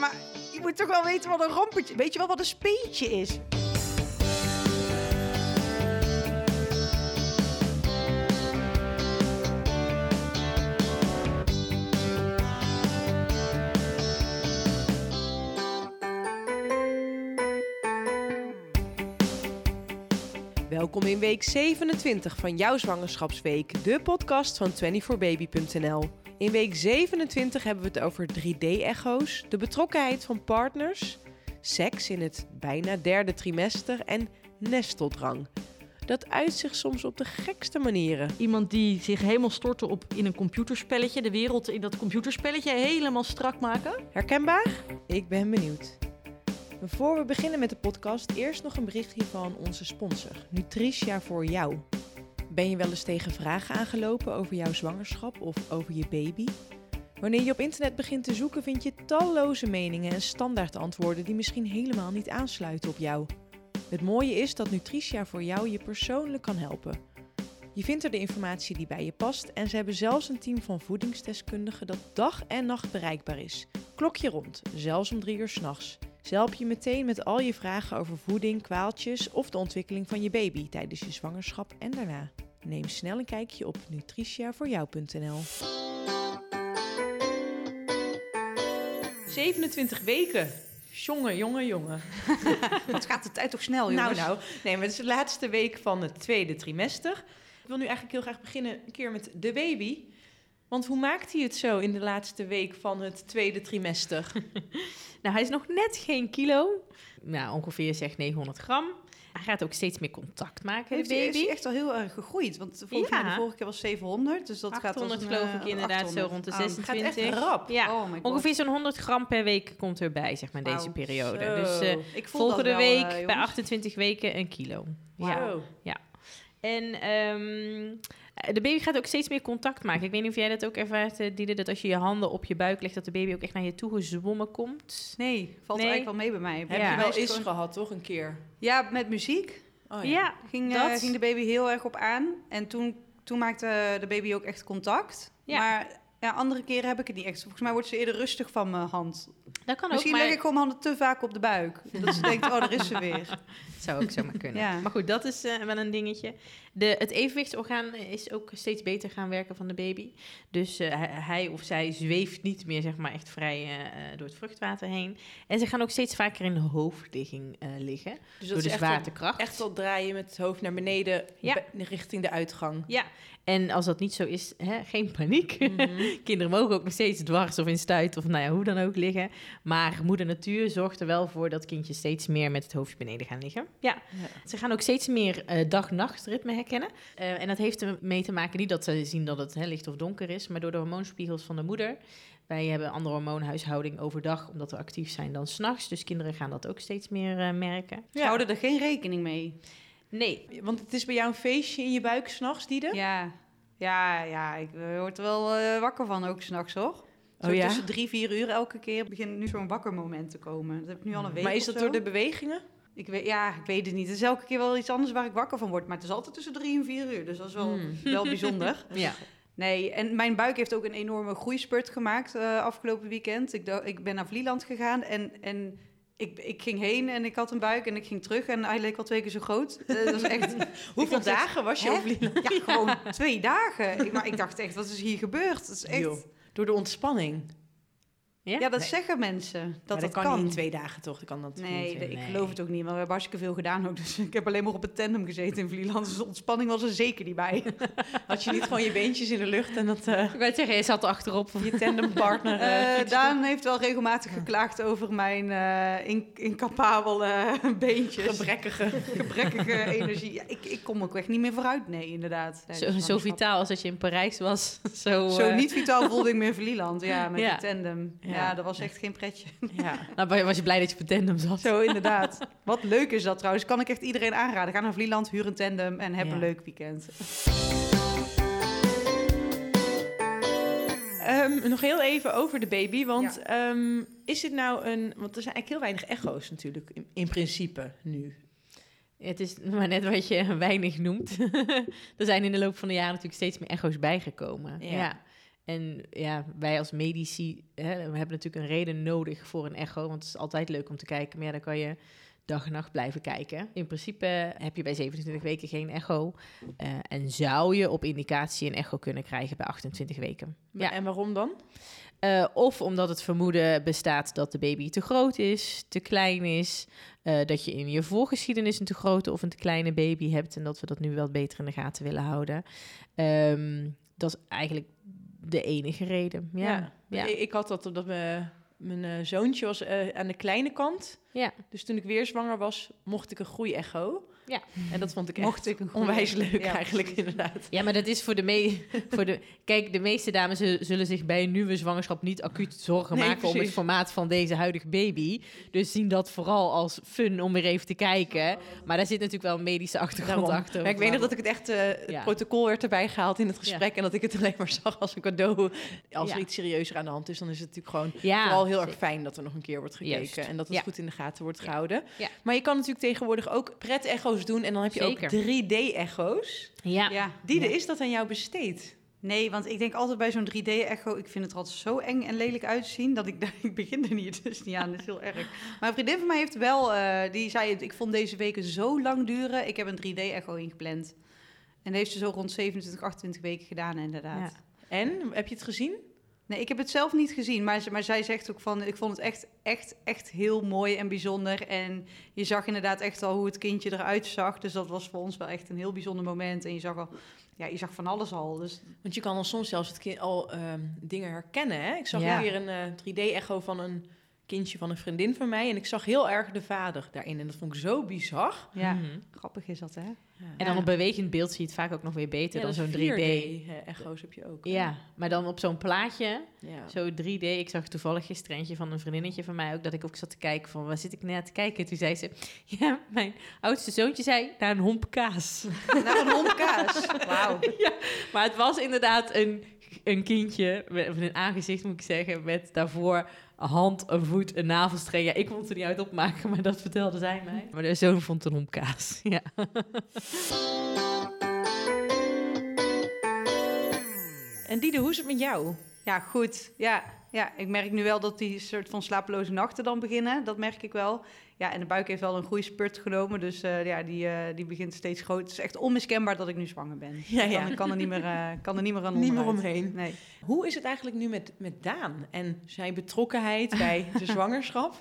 maar je moet toch wel weten wat een rompertje... Weet je wel wat een speetje is? Welkom in week 27 van jouw zwangerschapsweek, de podcast van 24baby.nl. In week 27 hebben we het over 3D-echo's, de betrokkenheid van partners, seks in het bijna derde trimester en nesteldrang. Dat uit zich soms op de gekste manieren. Iemand die zich helemaal stortte op in een computerspelletje, de wereld in dat computerspelletje helemaal strak maken. Herkenbaar? Ik ben benieuwd. Voor we beginnen met de podcast, eerst nog een berichtje van onze sponsor, Nutritia voor jou. Ben je wel eens tegen vragen aangelopen over jouw zwangerschap of over je baby? Wanneer je op internet begint te zoeken, vind je talloze meningen en standaardantwoorden die misschien helemaal niet aansluiten op jou. Het mooie is dat Nutritia voor jou je persoonlijk kan helpen. Je vindt er de informatie die bij je past en ze hebben zelfs een team van voedingsdeskundigen dat dag en nacht bereikbaar is. Klokje rond, zelfs om drie uur s'nachts. Ze helpen je meteen met al je vragen over voeding, kwaaltjes of de ontwikkeling van je baby tijdens je zwangerschap en daarna. Neem snel een kijkje op nutritiavoorjou.nl. 27 weken. Jongen, jongen, jongen. Wat gaat de tijd toch snel, Nou, jongens? nou. Nee, maar het is de laatste week van het tweede trimester. Ik wil nu eigenlijk heel graag beginnen een keer met de baby. Want hoe maakt hij het zo in de laatste week van het tweede trimester? Nou, hij is nog net geen kilo. Nou, ongeveer zeg 900 gram. Hij gaat ook steeds meer contact maken, Heeft de hij, baby. is echt al heel erg gegroeid? Want volgens Ja. mij de vorige keer was 700, dus dat gaat 800 als een, geloof eh, ik inderdaad, 800. zo rond de Ah, 26. Het gaat echt rap. Ja, Oh my god. ongeveer zo'n 100 gram per week komt erbij, zeg maar, deze periode. Zo. Dus eh, Ik volgende wel, week eh, bij jongens. 28 weken een kilo. Ja. Wow. En ehm, de baby gaat ook steeds meer contact maken. Ik weet niet of jij dat ook ervaart, eh, Diede, dat als je je handen op je buik legt, dat de baby ook echt naar je toe gezwommen komt. Nee, valt Nee. eigenlijk wel mee bij mij. Heb Ja. je wel eens gehad, toch? Een keer. Ja, met muziek Oh, ja. ging, eh, Dat- ging de baby heel erg op aan. En toen, toen maakte de baby ook echt contact. Ja. Maar ja, andere keren heb ik het niet echt. Volgens mij wordt ze eerder rustig van mijn hand. Dat kan Misschien ook, maar... leg ik gewoon mijn handen te vaak op de buik. Dat ze denkt, oh, daar is ze weer. zou ook zomaar kunnen. Ja. Maar goed, dat is eh, wel een dingetje. De, het evenwichtsorgaan is ook steeds beter gaan werken van de baby. Dus eh, hij, of zij zweeft niet meer zeg maar echt vrij eh, eh, door het vruchtwater heen. En ze gaan ook steeds vaker in hoofdligging eh, liggen. Dus door de echt zwaartekracht. echt wel draaien met het hoofd naar beneden Ja. richting de uitgang. Ja, en als dat niet zo is, hè, geen paniek. Mhm. Kinderen mogen ook nog steeds dwars of in stuit of nou ja, hoe dan ook liggen. Maar moeder natuur zorgt er wel voor dat kindjes steeds meer met het hoofdje beneden gaan liggen. Ja, Ja. ze gaan ook steeds meer eh, dag-nachtritme herkennen. Eh, en dat heeft ermee te maken, niet dat ze zien dat het hè, licht of donker is, maar door de hormoonspiegels van de moeder. Wij hebben andere hormoonhuishouding overdag, omdat we actief zijn dan s'nachts. Dus kinderen gaan dat ook steeds meer eh, merken. Ze houden er geen rekening mee. Nee, Want het is bij jou een feestje in je buik s'nachts, Diede? Ja, ja, ja ik eh, word er wel eh, wakker van, ook s'nachts, hoor. Zo Oh ja? tussen drie, vier uur elke keer begint nu zo'n wakkermoment te komen. Dat heb ik nu al een week Maar is of dat zo. door de bewegingen? Ik weet, ja, ik weet het niet. Het is elke keer wel iets anders waar ik wakker van word. Maar het is altijd tussen drie en vier uur. Dus dat is wel, Hmm. wel bijzonder. ja. Nee, en mijn buik heeft ook een enorme groeispurt gemaakt eh, afgelopen weekend. Ik, ik ben naar Vlieland gegaan en, en ik, ik ging heen en ik had een buik en ik ging terug. En hij leek al twee keer zo groot. Eh, dat echt... Hoeveel dagen was je Vlieland? Ja, gewoon twee dagen. Ik, maar ik dacht echt, wat is hier gebeurd? Dat is echt... Door de ontspanning. Ja? Ja, dat Nee. zeggen mensen. Dat Maar dat kan, kan. niet in twee dagen, toch? Dat kan dat Nee, niet. de- ik Nee. geloof het ook niet. Maar we hebben hartstikke veel gedaan ook. Dus ik heb alleen maar op het tandem gezeten in Vlieland. Dus de ontspanning was er zeker niet bij. Had je niet gewoon je beentjes in de lucht en dat eh, Ik wou zeggen, hij zat achterop. je tandempartner... eh, Eh? Daan heeft wel regelmatig geklaagd over mijn eh in, incapabele beentjes. gebrekkige... Gebrekkige energie. Ja, ik, ik kom ook echt niet meer vooruit. Nee, inderdaad. Zo, zo vitaal als dat je in Parijs was. Zo, Zo eh, niet vitaal voelde ik me in Vlieland. Ja, met Ja. die tandem. Ja. Ja. dat was echt geen pretje. Ja. Nou, was je blij dat je op een tandem zat? Zo, inderdaad. Wat leuk is dat trouwens. Kan ik echt iedereen aanraden. Ga naar Vlieland, huur een tandem en heb Ja. een leuk weekend. Ehm, nog heel even over de baby, want ehm, is dit nou een... Want er zijn eigenlijk heel weinig echo's natuurlijk, in, in principe, nu. Het is maar net wat je weinig noemt. er zijn in de loop van de jaren natuurlijk steeds meer echo's bijgekomen. Ja. Ja. En ja, wij als medici hè, we hebben natuurlijk een reden nodig voor een echo. Want het is altijd leuk om te kijken. Maar ja, dan kan je dag en nacht blijven kijken. In principe heb je bij 27 weken geen echo. eh, en zou je op indicatie een echo kunnen krijgen bij 28 weken. Ja. En waarom dan? Eh, of omdat het vermoeden bestaat dat de baby te groot is, te klein is. eh, dat je in je voorgeschiedenis een te grote of een te kleine baby hebt. En dat we dat nu wel beter in de gaten willen houden. Ehm, dat is eigenlijk de enige reden. Ja, ja. Ik, ik had dat omdat mijn, mijn eh, zoontje was eh, aan de kleine kant. Ja. Dus toen ik weer zwanger was, mocht ik een groeiecho. Ja. En dat vond ik Mocht echt ik een goeie- onwijs leuk Ja, eigenlijk precies. inderdaad. Ja, maar dat is voor de, me voor de... Kijk, de meeste dames zu- zullen zich bij een nieuwe zwangerschap niet acuut zorgen Nee, maken om het formaat van deze huidige baby. Dus zien dat vooral als fun om weer even te kijken. Maar daar zit natuurlijk wel een medische achtergrond Daarom. achter. Maar ik weet nog dat ik het echt, eh, het Ja. protocol werd erbij gehaald in het gesprek. En dat ik het alleen maar zag als een cadeau. Als Ja. er iets serieuzer aan de hand is, dan is het natuurlijk gewoon ja, vooral heel erg fijn dat er nog een keer wordt gekeken. Juist. En dat het Ja. goed in de gaten wordt Ja. gehouden. Ja. Maar je kan natuurlijk tegenwoordig ook pret-echo's doen. En dan heb je Zeker. ook 3D-echo's. Ja. Ja. Diede, Ja. is dat aan jou besteed? Nee, want ik denk altijd bij zo'n 3D-echo, ik vind het er altijd zo eng en lelijk uitzien, dat ik, ik begin er niet, dus niet aan, dat is heel erg. Maar een vriendin van mij heeft wel, eh, die zei, ik vond deze weken zo lang duren, ik heb een 3D-echo ingepland. En dat heeft ze zo rond 27, 28 weken gedaan inderdaad. Ja. En, heb je het gezien? Nee, ik heb het zelf niet gezien, maar, maar zij zegt ook van, ik vond het echt, echt, echt heel mooi en bijzonder. En je zag inderdaad echt al hoe het kindje eruit zag, dus dat was voor ons wel echt een heel bijzonder moment. En je zag al, ja, je zag van alles al, dus Want je kan dan soms zelfs het kind al ehm, dingen herkennen. Hè? Ik zag Ja. een keer een eh, 3D-echo van een kindje van een vriendin van mij. En ik zag heel erg de vader daarin. En dat vond ik zo bizar. ja, Mhm. grappig is dat hè. En dan op bewegend beeld zie je het vaak ook nog weer beter Ja, dan zo'n is 3D. 4D-echo's heb je ook. hè? Ja, maar dan op zo'n plaatje, Ja. zo 3D. Ik zag toevallig gisteren eentje van een vriendinnetje van mij ook, dat ik ook zat te kijken van, waar zit ik naar te kijken? Toen zei ze, ja, mijn oudste zoontje zei, naar een homp kaas. Naar een hondkaas. Wauw. Maar het was inderdaad een, een kindje, met of een aangezicht moet ik zeggen, met daarvoor een hand, een voet, een navelstreng. Ja, ik kon het er niet uit opmaken, maar dat vertelde zij mij. Maar de zoon vond een homkaas, ja. En Diede, hoe is het met jou? Ja, goed. Ja, ja, ik merk nu wel dat die soort van slapeloze nachten dan beginnen. Dat merk ik wel. Ja, en de buik heeft wel een goede spurt genomen. Dus eh, ja, die, eh, die begint steeds groter. Het is echt onmiskenbaar dat ik nu zwanger ben. Ja, Ik ja. kan, ik kan er niet meer, eh, kan er niet meer aan Niet meer omheen. Nee. Hoe is het eigenlijk nu met, met Daan en zijn betrokkenheid bij de zwangerschap?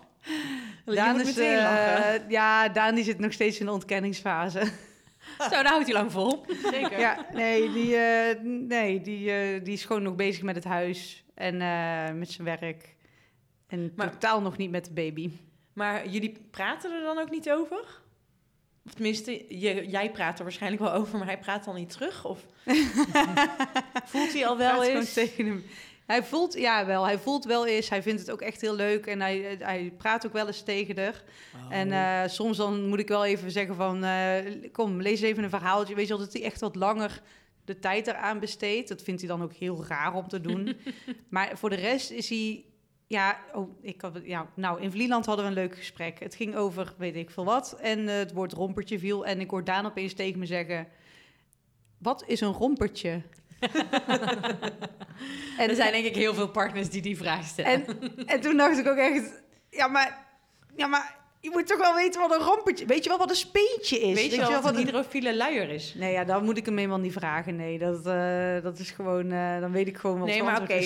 Daan moet is, meteen eh, lachen. ja, Daan die zit nog steeds in de ontkenningsfase. Zo, daar houdt hij lang vol. Zeker. ja, nee, die, eh, nee die, eh, die is gewoon nog bezig met het huis en eh, met zijn werk. En Maar- totaal nog niet met de baby. Maar jullie praten er dan ook niet over? Of tenminste, je, jij praat er waarschijnlijk wel over, maar hij praat dan niet terug? Of voelt hij al wel eens? tegen hem. Hij voelt, ja wel, hij voelt wel eens. Hij vindt het ook echt heel leuk en hij, hij praat ook wel eens tegen haar. Oh. En eh, soms dan moet ik wel even zeggen van, eh, kom, lees even een verhaaltje. Weet je wel, dat hij echt wat langer de tijd eraan besteedt. Dat vindt hij dan ook heel raar om te doen. maar voor de rest is hij, ja, oh, ik had, ja, nou, in Vlieland hadden we een leuk gesprek. Het ging over, weet ik veel wat, en eh, het woord rompertje viel. En ik hoor Daan opeens tegen me zeggen, wat is een rompertje? En er zijn denk ik heel veel partners die die vraag stellen. En, en toen dacht ik ook echt, ja maar, ja, maar je moet toch wel weten wat een rompertje... Weet je wel wat een speentje is? Weet je wel wat wat een hydrofiele luier is? Nee, ja, dan moet ik hem helemaal niet vragen. Nee, dat, eh, dat is gewoon... eh, dan weet ik gewoon wat Nee, het maar oké.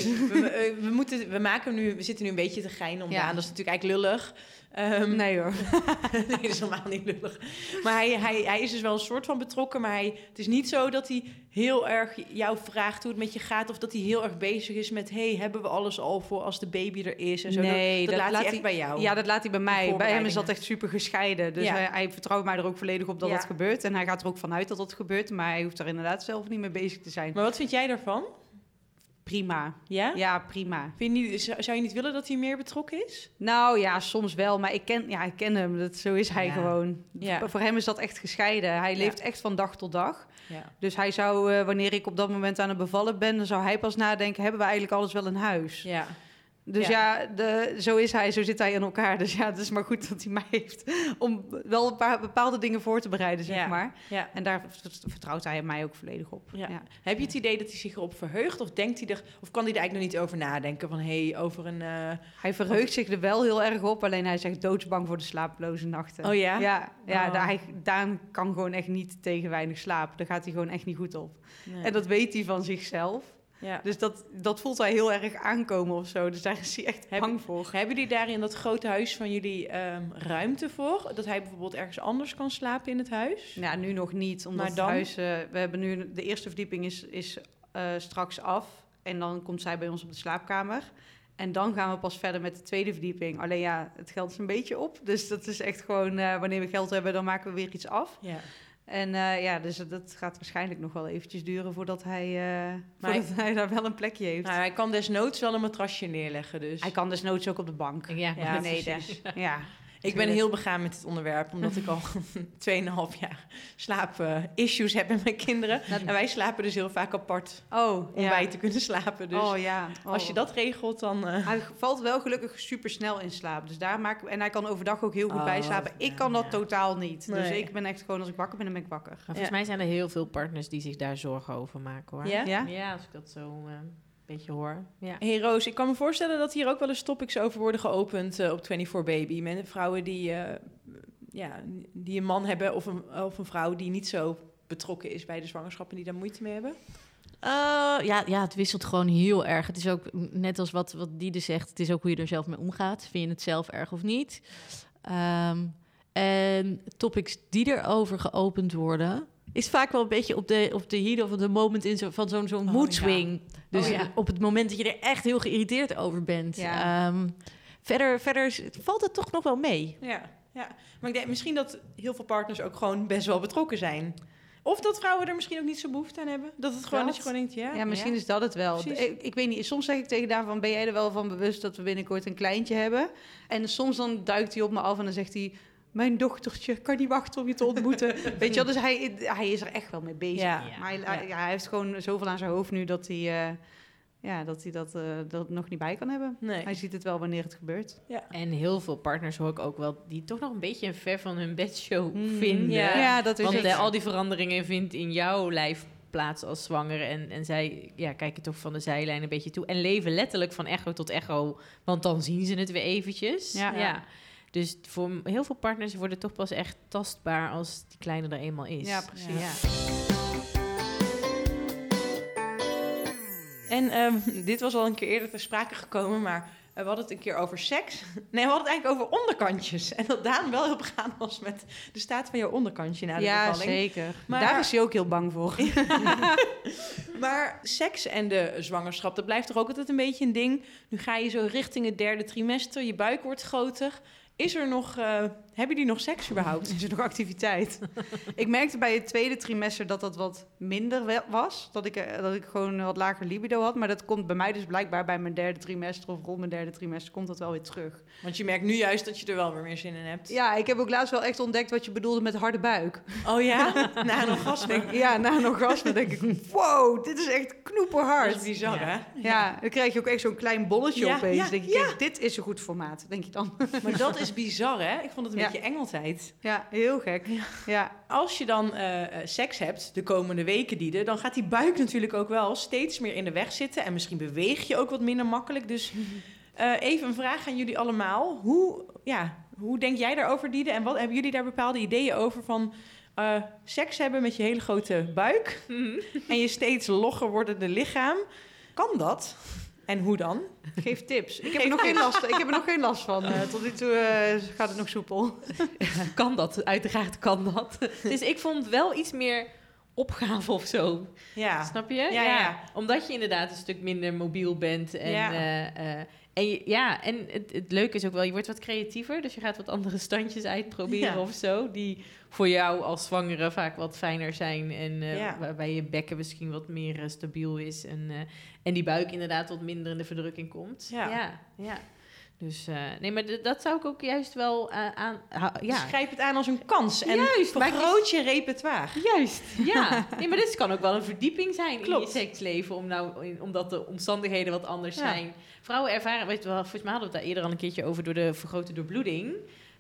We, moeten, we, maken nu, we zitten nu een beetje te geinen om Ja. Dat is natuurlijk eigenlijk lullig. Ehm, Nee hoor. nee, dat is helemaal niet lullig. Maar hij, hij, hij is dus wel een soort van betrokken. Maar hij, het is niet zo dat hij heel erg jou vraagt hoe het met je gaat. Of dat hij heel erg bezig is met... hey, hebben we alles al voor als de baby er is? En zo. Nee, dat, dat dat laat, laat hij echt bij jou. Ja, dat laat hij bij mij. Bij hem is dat echt super gescheiden. Dus Ja. hij, hij vertrouwt mij er ook volledig op dat Ja. dat gebeurt. En hij gaat er ook vanuit dat dat gebeurt. Maar hij hoeft er inderdaad zelf niet mee bezig te zijn. Maar wat vind jij daarvan? Prima. Ja? Ja, prima. Vind je niet, zou je niet willen dat hij meer betrokken is? Nou ja, soms wel. Maar ik ken, ja, ik ken hem. Dat, zo is hij Ja. gewoon. Ja. Voor hem is dat echt gescheiden. Hij leeft echt van dag tot dag. Ja. Dus hij zou, eh, wanneer ik op dat moment aan het bevallen ben, dan zou hij pas nadenken: hebben we eigenlijk alles wel in huis? Ja. Dus ja, de, zo is hij, zo zit hij in elkaar. Dus ja, het is maar goed dat hij mij heeft om wel een paar bepaalde dingen voor te bereiden, zeg Ja. maar. Ja. En daar vertrouwt hij mij ook volledig op. Heb je het idee dat hij zich erop verheugt? Of denkt hij er, of kan hij er eigenlijk nog niet over nadenken? Van hé, hey, over een. eh, Hij verheugt zich er wel heel erg op, alleen hij zegt doodsbang voor de slapeloze nachten. Oh ja? Ja, ja Oh. daar, hij, Daan kan gewoon echt niet tegen weinig slapen. Daar gaat hij gewoon echt niet goed op. nee. En dat weet hij van zichzelf. Ja. Dus dat, dat voelt hij heel erg aankomen of zo. Dus daar is hij echt bang voor. Hebben jullie daar in dat grote huis van jullie ehm, ruimte voor? Dat hij bijvoorbeeld ergens anders kan slapen in het huis? Ja, nu nog niet. Omdat Maar dan? het huis... eh, we hebben nu... De eerste verdieping is, is eh, straks af. En dan komt zij bij ons op de slaapkamer. En dan gaan we pas verder met de tweede verdieping. Alleen ja, het geld is een beetje op. Dus dat is echt gewoon... eh, wanneer we geld hebben, dan maken we weer iets af. Ja. En eh, ja, dus dat gaat waarschijnlijk nog wel eventjes duren... voordat hij, eh, voordat hij daar wel een plekje heeft. Nou, hij kan desnoods wel een matrasje neerleggen, dus. Hij kan desnoods ook op de bank. Ja, Ja. Ja. Ik ben heel begaan met het onderwerp, omdat ik al 2,5 jaar slaap-issues heb met mijn kinderen. En wij slapen dus heel vaak apart Oh, om ja. bij te kunnen slapen. Dus Oh ja. als je Oh. dat regelt, dan... eh, Hij valt wel gelukkig super snel in slaap. Dus daar we, en hij kan overdag ook heel goed Oh, bijslapen. Ik kan dat ja. totaal niet. Dus ik ben echt gewoon, als ik wakker ben, dan ben ik wakker. Maar volgens mij zijn er heel veel partners die zich daar zorgen over maken hoor. Ja? Ja? Als ik dat zo eh, beetje hoor. Ja. Hey Roos, ik kan me voorstellen dat hier ook wel eens topics over worden geopend eh, op 24 Baby. Met vrouwen die, eh, ja, die een man hebben of een, of een vrouw die niet zo betrokken is bij de zwangerschap en die daar moeite mee hebben. Eh, ja, ja, het wisselt gewoon heel erg. Het is ook net als wat, wat Diede zegt, het is ook hoe je er zelf mee omgaat. Vind je het zelf erg of niet? Ehm, en topics die erover geopend worden, is vaak wel een beetje op de, op de heat of the moment in zo, van zo'n zo'n Oh, mood ja. swing. Dus Oh, ja. op het moment dat je er echt heel geïrriteerd over bent. Ja. Ehm, verder, verder is- valt het toch nog wel mee. Ja, ja. Maar ik denk misschien dat heel veel partners ook gewoon best wel betrokken zijn. Of dat vrouwen er misschien ook niet zo behoefte aan hebben. Dat het gewoon, dat, Dat? je gewoon denkt, ja. Ja, misschien is dat het wel. Ik, ik weet niet, soms zeg ik tegen Daan van, ben jij er wel van bewust dat we binnenkort een kleintje hebben? En soms dan duikt hij op me af en dan zegt hij, mijn dochtertje kan niet wachten om je te ontmoeten. weet je wel, dus hij, hij is er echt wel mee bezig. Ja. Maar hij, Ja. ja, hij heeft gewoon zoveel aan zijn hoofd nu dat hij, eh, ja, dat, hij dat, eh, dat nog niet bij kan hebben. Nee. Hij ziet het wel wanneer het gebeurt. En heel veel partners hoor ik ook wel die toch nog een beetje een ver van hun bedshow Hmm, vinden. ja. Ja, dat is Want het. eh, al die veranderingen vindt in jouw lijf plaats als zwanger. En, en zij ja, kijken toch van de zijlijn een beetje toe. En leven letterlijk van echo tot echo. Want dan zien ze het weer eventjes. Ja. Dus voor heel veel partners wordt het toch pas echt tastbaar als die kleine er eenmaal is. Ja, precies. Ja. En ehm, dit was al een keer eerder ter sprake gekomen, maar eh, we hadden het een keer over seks. Nee, we hadden het eigenlijk over onderkantjes. En dat Daan wel heel begaan was met de staat van jouw onderkantje na de ja, bevalling. zeker. Maar- Daar is hij ook heel bang voor. Maar seks en de zwangerschap, dat blijft toch ook altijd een beetje een ding. Nu ga je zo richting het derde trimester, je buik wordt groter. Is er nog, eh, hebben jullie nog seks überhaupt? Is er nog activiteit? ik merkte bij het tweede trimester dat dat wat minder was. Dat ik, eh, dat ik gewoon een wat lager libido had. Maar dat komt bij mij dus blijkbaar bij mijn derde trimester... of rond mijn derde trimester komt dat wel weer terug. Want je merkt nu juist dat je er wel weer meer zin in hebt. Ja, ik heb ook laatst wel echt ontdekt wat je bedoelde met harde buik. Oh ja? Na een orgasme. Ja, na een orgasme denk ik... wow, dit is echt Dat knoeperhard. is bizar, Ja. hè? Ja, dan krijg je ook echt zo'n klein bolletje Ja, opeens. ja, denk je, dit is een goed formaat, denk je dan. Maar dat is bizar, hè? Ik vond het een Ja. beetje engeltijd. ja, heel gek. Ja. Als je dan eh, eh, seks hebt, de komende weken die er, dan gaat die buik natuurlijk ook wel steeds meer in de weg zitten. En misschien beweeg je ook wat minder makkelijk. Dus eh, even een vraag aan jullie allemaal. Hoe, ja, hoe denk jij daarover, Diede? En wat hebben jullie daar bepaalde ideeën over van seks hebben met je hele grote buik en je steeds logger wordende lichaam? Kan dat? En hoe dan? Geef tips. Ik heb, er nog geen last, ik heb er nog geen last van. Eh, tot nu toe eh, gaat het nog soepel. kan dat, uiteraard kan dat. dus ik vond wel iets meer opgave of zo. Ja. Snap je? Ja, ja. Omdat je inderdaad een stuk minder mobiel bent. En, Ja. eh, en je- ja, en het, het leuke is ook wel, je wordt wat creatiever. Dus je gaat wat andere standjes uitproberen Ja. of zo. Die voor jou als zwangere vaak wat fijner zijn. En Ja. waarbij je bekken misschien wat meer stabiel is. En, en die buik inderdaad wat minder in de verdrukking komt. Ja. ja. ja. Dus eh, nee, maar dat zou ik ook juist wel eh, aan... ha- Dus ja, grijp het aan als een kans. En Juist, vergroot je repertoire. Juist, ja. Nee, maar dit kan ook wel een verdieping zijn Klopt. in je seksleven, om nou, in- omdat de omstandigheden wat anders Ja. zijn. Vrouwen ervaren, weet je wel, volgens mij hadden we het daar eerder al een keertje over, door de vergrote doorbloeding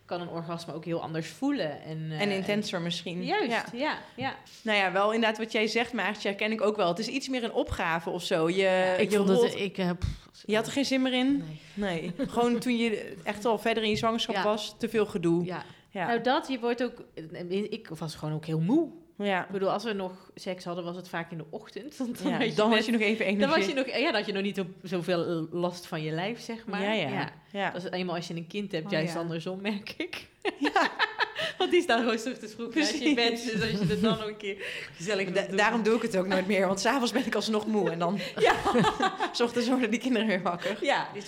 kan een orgasme ook heel anders voelen. En, eh, En intenser misschien. Juist, Ja. ja. ja, Nou ja, wel inderdaad wat jij zegt, maar eigenlijk herken ik ook wel. Het is iets meer een opgave of zo. Je, ik je, vond rolt- het... Ik, eh, pff, je had er geen zin meer in? Nee. Nee. Gewoon toen je echt al verder in je zwangerschap Ja. was, te veel gedoe. Ja. Ja. Nou dat, je wordt ook... Ik was gewoon ook heel moe. Ja. Ik bedoel, als we nog seks hadden, was het vaak in de ochtend. Want dan, Ja, had je dan net- had je nog even energie. dan was je nog, ja, had je nog niet op zoveel last van je lijf, zeg maar. Ja, ja. ja. Dat is eenmaal als je een kind hebt, Oh, juist ja. andersom, merk ik. Want die staan gewoon ochtends vroeg naast je bed. Dus als je het dan nog een keer gezellig Da- wilt doen. daarom doe ik het ook nooit meer, want s'avonds ben ik alsnog moe. En dan Ja. s ochtends worden die kinderen weer wakker. Ja, dus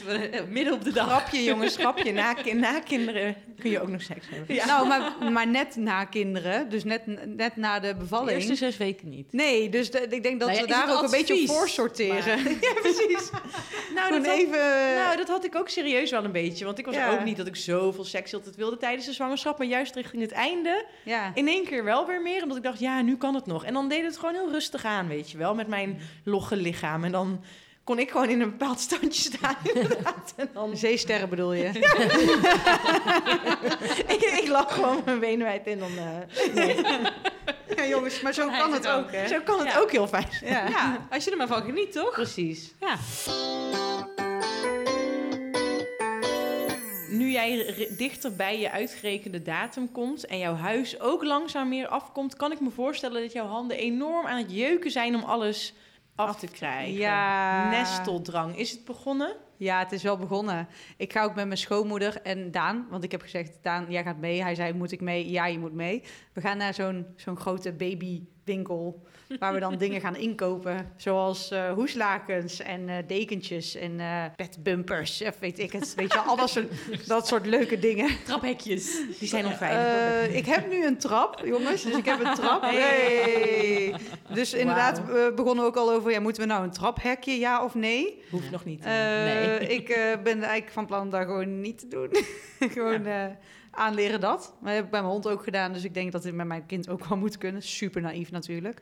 midden op de dag. Grapje jongens, grapje. Na, na kinderen kun je ook nog seks hebben. Nou, maar, maar net na kinderen, dus net, net na de De bevalling. eerste zes weken niet. Nee, dus de- ik denk dat Nou ja, we daar ook een beetje op voor sorteren. ja, precies. Nou, dat had, even... nou, dat had ik ook serieus wel een beetje. Want ik was Ja. ook niet dat ik zoveel seks altijd wilde tijdens de zwangerschap. Maar juist richting het einde ja. in één keer wel weer meer. Omdat ik dacht, ja, nu kan het nog. En dan deed het gewoon heel rustig aan, weet je wel. Met mijn logge lichaam. En dan kon ik gewoon in een bepaald standje staan, inderdaad. En dan, Zeesterren bedoel je? ik, ik lag gewoon mijn benen wijd en dan... eh, nee. Ja, jongens, maar zo kan het ook, hè? Zo kan het Ja. ook heel fijn zijn. Ja. Ja, als je er maar van geniet, toch? Precies. Ja. Nu jij dichter bij je uitgerekende datum komt en jouw huis ook langzaam meer afkomt, kan ik me voorstellen dat jouw handen enorm aan het jeuken zijn om alles af te krijgen. Ja. Nesteldrang. Is het begonnen? Ja, het is wel begonnen. Ik ga ook met mijn schoonmoeder en Daan, want ik heb gezegd, Daan, jij gaat mee. Hij zei, moet ik mee? Ja, je moet mee. We gaan naar zo'n zo'n grote babywinkel, waar we dan dingen gaan inkopen. Zoals eh, hoeslakens en eh, dekentjes en eh bedbumpers, of weet ik het. Weet je, wel, al dat soort, dat soort leuke dingen. Traphekjes. Die zijn onveilig. Ik heb nu een trap, jongens. Dus ik heb een trap. Hey. Dus inderdaad, we begonnen ook al over... Ja, moeten we nou een traphekje, ja of nee? Hoeft nog niet. Nee. Ik ben eigenlijk van plan dat gewoon niet te doen. gewoon aanleren dat. Maar dat heb ik bij mijn hond ook gedaan. Dus ik denk dat dit met mijn kind ook wel moet kunnen. Super naïef natuurlijk.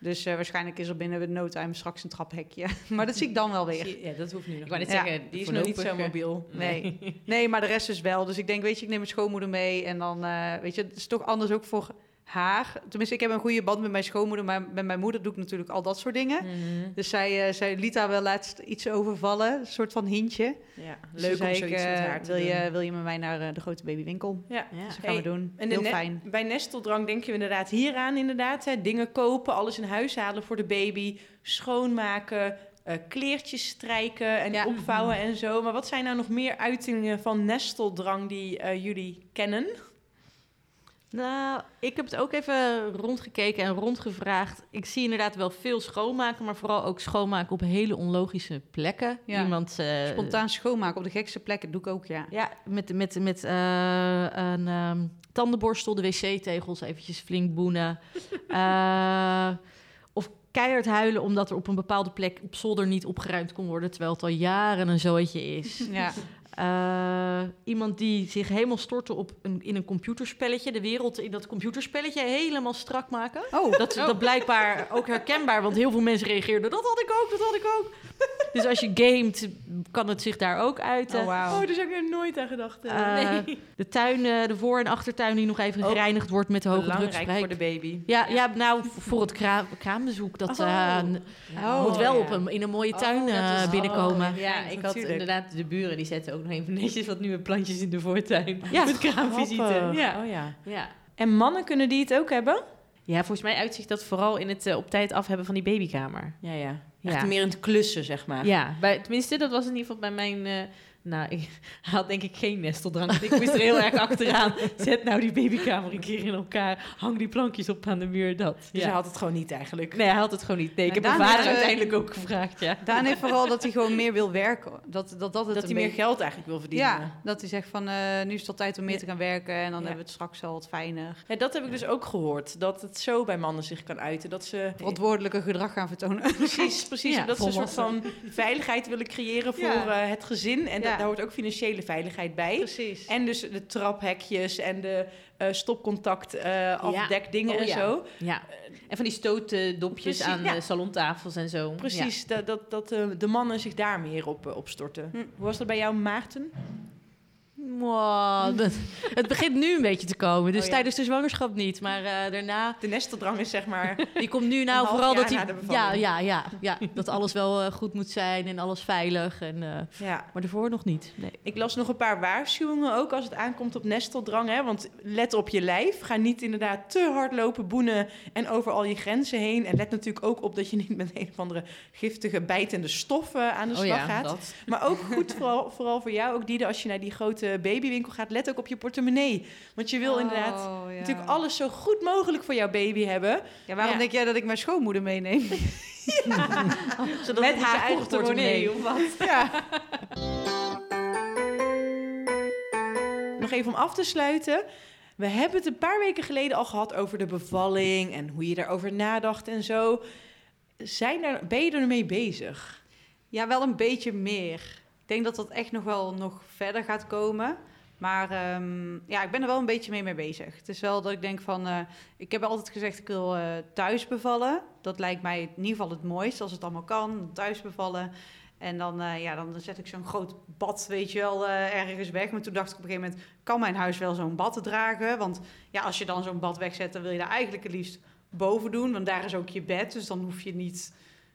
Dus eh, waarschijnlijk is er binnen no time straks een traphekje. maar dat zie ik dan wel weer. Ja, dat hoeft nu nog Ik wou net niet. Ja, zeggen, Die is nog niet zo eh, mobiel. Nee. nee, maar de rest is wel. Dus ik denk, weet je, ik neem mijn schoonmoeder mee. En dan, eh, weet je, het is toch anders ook voor haar. Tenminste, ik heb een goede band met mijn schoonmoeder. Maar met mijn moeder doe ik natuurlijk al dat soort dingen. Mhm. Dus zij, eh, zij liet daar wel laatst iets over vallen. Een soort van hintje. Ja, Dus leuk om zoiets met eh, haar te wil doen. je, wil je met mij naar eh, de grote babywinkel? Ja. Ja. Dus dat gaan we doen. En Heel fijn. bij nesteldrang denk je inderdaad hieraan inderdaad. Hè, dingen kopen, alles in huis halen voor de baby, schoonmaken, eh, kleertjes strijken en Ja. opvouwen en zo. Maar wat zijn nou nog meer uitingen van nesteldrang die eh, jullie kennen? Nou, ik heb het ook even rondgekeken en rondgevraagd. Ik zie inderdaad wel veel schoonmaken, maar vooral ook schoonmaken op hele onlogische plekken. Ja. Iemand, eh, Spontaan schoonmaken op de gekste plekken doe ik ook, ja. Ja, met, met, met eh, een ehm, tandenborstel, de wc-tegels eventjes flink boenen. Eh, keihard huilen omdat er op een bepaalde plek op zolder niet opgeruimd kon worden, terwijl het al jaren een zooitje is. Ja, Eh, iemand die zich helemaal stortte op een, in een computerspelletje, de wereld in dat computerspelletje helemaal strak maken. oh, Dat, dat blijkbaar ook herkenbaar, want heel veel mensen reageerden. Dat had ik ook, dat had ik ook. Dus als je gamet, kan het zich daar ook uiten. oh wauw. Oh, daar zou ik er nooit aan gedacht hebben. Eh, De tuin, eh, de voor- en achtertuin die nog even Ook gereinigd wordt met de hoge Belangrijk voor de baby. Ja, ja, nou, voor het kra kraambezoek. Dat Oh. eh, n- Oh, moet wel ja. op een, in een mooie tuin Oh, dat eh, is- binnenkomen. oh, Ja, ik had natuurlijk. inderdaad de buren die zetten ook nog even netjes wat nieuwe plantjes in de voortuin. Ja, met kraamvisite. Ja. Oh, ja. Ja. En mannen kunnen die het ook hebben? Ja, volgens mij uitzicht dat vooral in het eh, op tijd af hebben van die babykamer. Ja, ja. Ja. Echt meer in het klussen, zeg maar. Ja, bij, tenminste, dat was in ieder geval bij mijn... eh, nou, ik had denk ik geen nesteldrang. Ik moest er heel erg achteraan. Zet nou die babykamer een keer in elkaar. Hang die plankjes op aan de muur, dat. Dus ja. hij had het gewoon niet eigenlijk. Nee, hij had het gewoon niet. Nee, ik heb mijn vader heeft, eh, uiteindelijk ook gevraagd, ja. Daan heeft vooral dat hij gewoon meer wil werken. Dat dat, dat, het Dat hij meer geld eigenlijk wil verdienen. Ja, dat hij zegt van eh, nu is het al tijd om meer te gaan werken. En dan Ja. hebben we het straks wel wat fijner. Ja, dat heb ik dus ook gehoord. Dat het zo bij mannen zich kan uiten. Dat ze Verantwoordelijke gedrag gaan vertonen. precies, precies. Ja, dat ze een soort van veiligheid willen creëren voor Ja. eh, het gezin. En Ja. Ja. Daar hoort ook financiële veiligheid bij. Precies. En dus de traphekjes en de eh, stopcontact eh afdekdingen Oh, en ja. zo. Ja. En van die stootdopjes Precies, aan ja. de salontafels en zo. Precies, dat, dat, dat eh, de mannen zich daar meer op, eh, op storten. Hm. Hoe was dat bij jou, Maarten? Dat- het begint nu een beetje te komen. Dus Oh ja. tijdens de zwangerschap niet. Maar eh, daarna, De nesteldrang is zeg maar... die komt nu nou vooral dat hij. Ja, ja, ja, ja. Dat alles wel eh, goed moet zijn en alles veilig. En, eh, ja. maar daarvoor nog niet. Nee. Ik las nog een paar waarschuwingen ook als het aankomt op nesteldrang. Hè? Want let op je lijf. Ga niet inderdaad te hard lopen boenen en over al je grenzen heen. En let natuurlijk ook op dat je niet met een of andere giftige bijtende stoffen aan de Oh slag ja, gaat. dat. Maar ook goed, vooral, vooral voor jou, ook die als je naar die grote babywinkel gaat, let ook op je portemonnee. Want je wil inderdaad Oh, ja. natuurlijk alles zo goed mogelijk voor jouw baby hebben. Ja, waarom Ja. denk jij dat ik mijn schoonmoeder meeneem? Zodat Met haar eigen portemonnee. portemonnee of wat? Ja. Nog even om af te sluiten. We hebben het een paar weken geleden al gehad over de bevalling en hoe je daarover nadacht en zo. Zijn er, ben je er mee bezig? Ja, wel een beetje meer. Denk dat dat echt nog wel nog verder gaat komen. Maar ehm, ja, ik ben er wel een beetje mee mee bezig. Het is wel dat ik denk van... eh, ik heb altijd gezegd, ik wil eh, thuis bevallen. Dat lijkt mij in ieder geval het mooiste, als het allemaal kan. Thuis bevallen. En dan, eh, ja, dan zet ik zo'n groot bad, weet je wel, ergens weg. Maar toen dacht ik op een gegeven moment... kan mijn huis wel zo'n bad dragen? Want ja, als je dan zo'n bad wegzet... dan wil je daar eigenlijk het liefst boven doen. Want daar is ook je bed, dus dan hoef je niet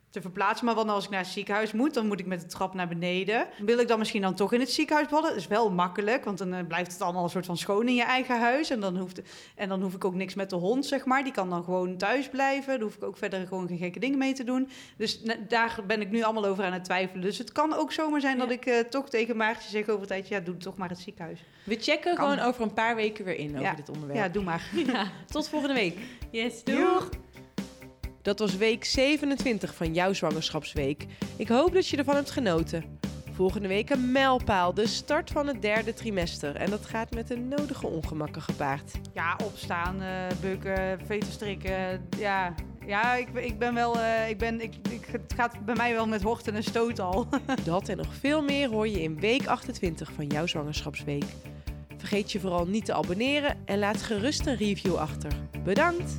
te verplaatsen. Maar wat nou als ik naar het ziekenhuis moet, dan moet ik met de trap naar beneden. Wil ik dan misschien dan toch in het ziekenhuis vallen? Dat is wel makkelijk, want dan eh, blijft het allemaal een soort van schoon in je eigen huis. En dan, hoeft, en dan hoef ik ook niks met de hond, zeg maar. Die kan dan gewoon thuis blijven. Daar hoef ik ook verder gewoon geen gekke dingen mee te doen. Dus daar ben ik nu allemaal over aan het twijfelen. Dus het kan ook zomaar zijn dat Ja. ik eh, toch tegen Maartje zeg over tijdje... ja, doe toch maar het ziekenhuis. We checken Kan. gewoon over een paar weken weer in over Ja. dit onderwerp. Ja, doe maar. Tot volgende week. Yes, Doeg! Dat was week 27 van jouw zwangerschapsweek. Ik hoop dat je ervan hebt genoten. Volgende week een mijlpaal, de start van het derde trimester. En dat gaat met de nodige ongemakken gepaard. Ja, opstaan, eh bukken, veten strikken. Ja, ja ik, ben- ik ben wel... eh, ik ben, ik, ik, het gaat bij mij wel met horten en stoot al. Dat en nog veel meer hoor je in week 28 van jouw zwangerschapsweek. Vergeet je vooral niet te abonneren en laat gerust een review achter. Bedankt!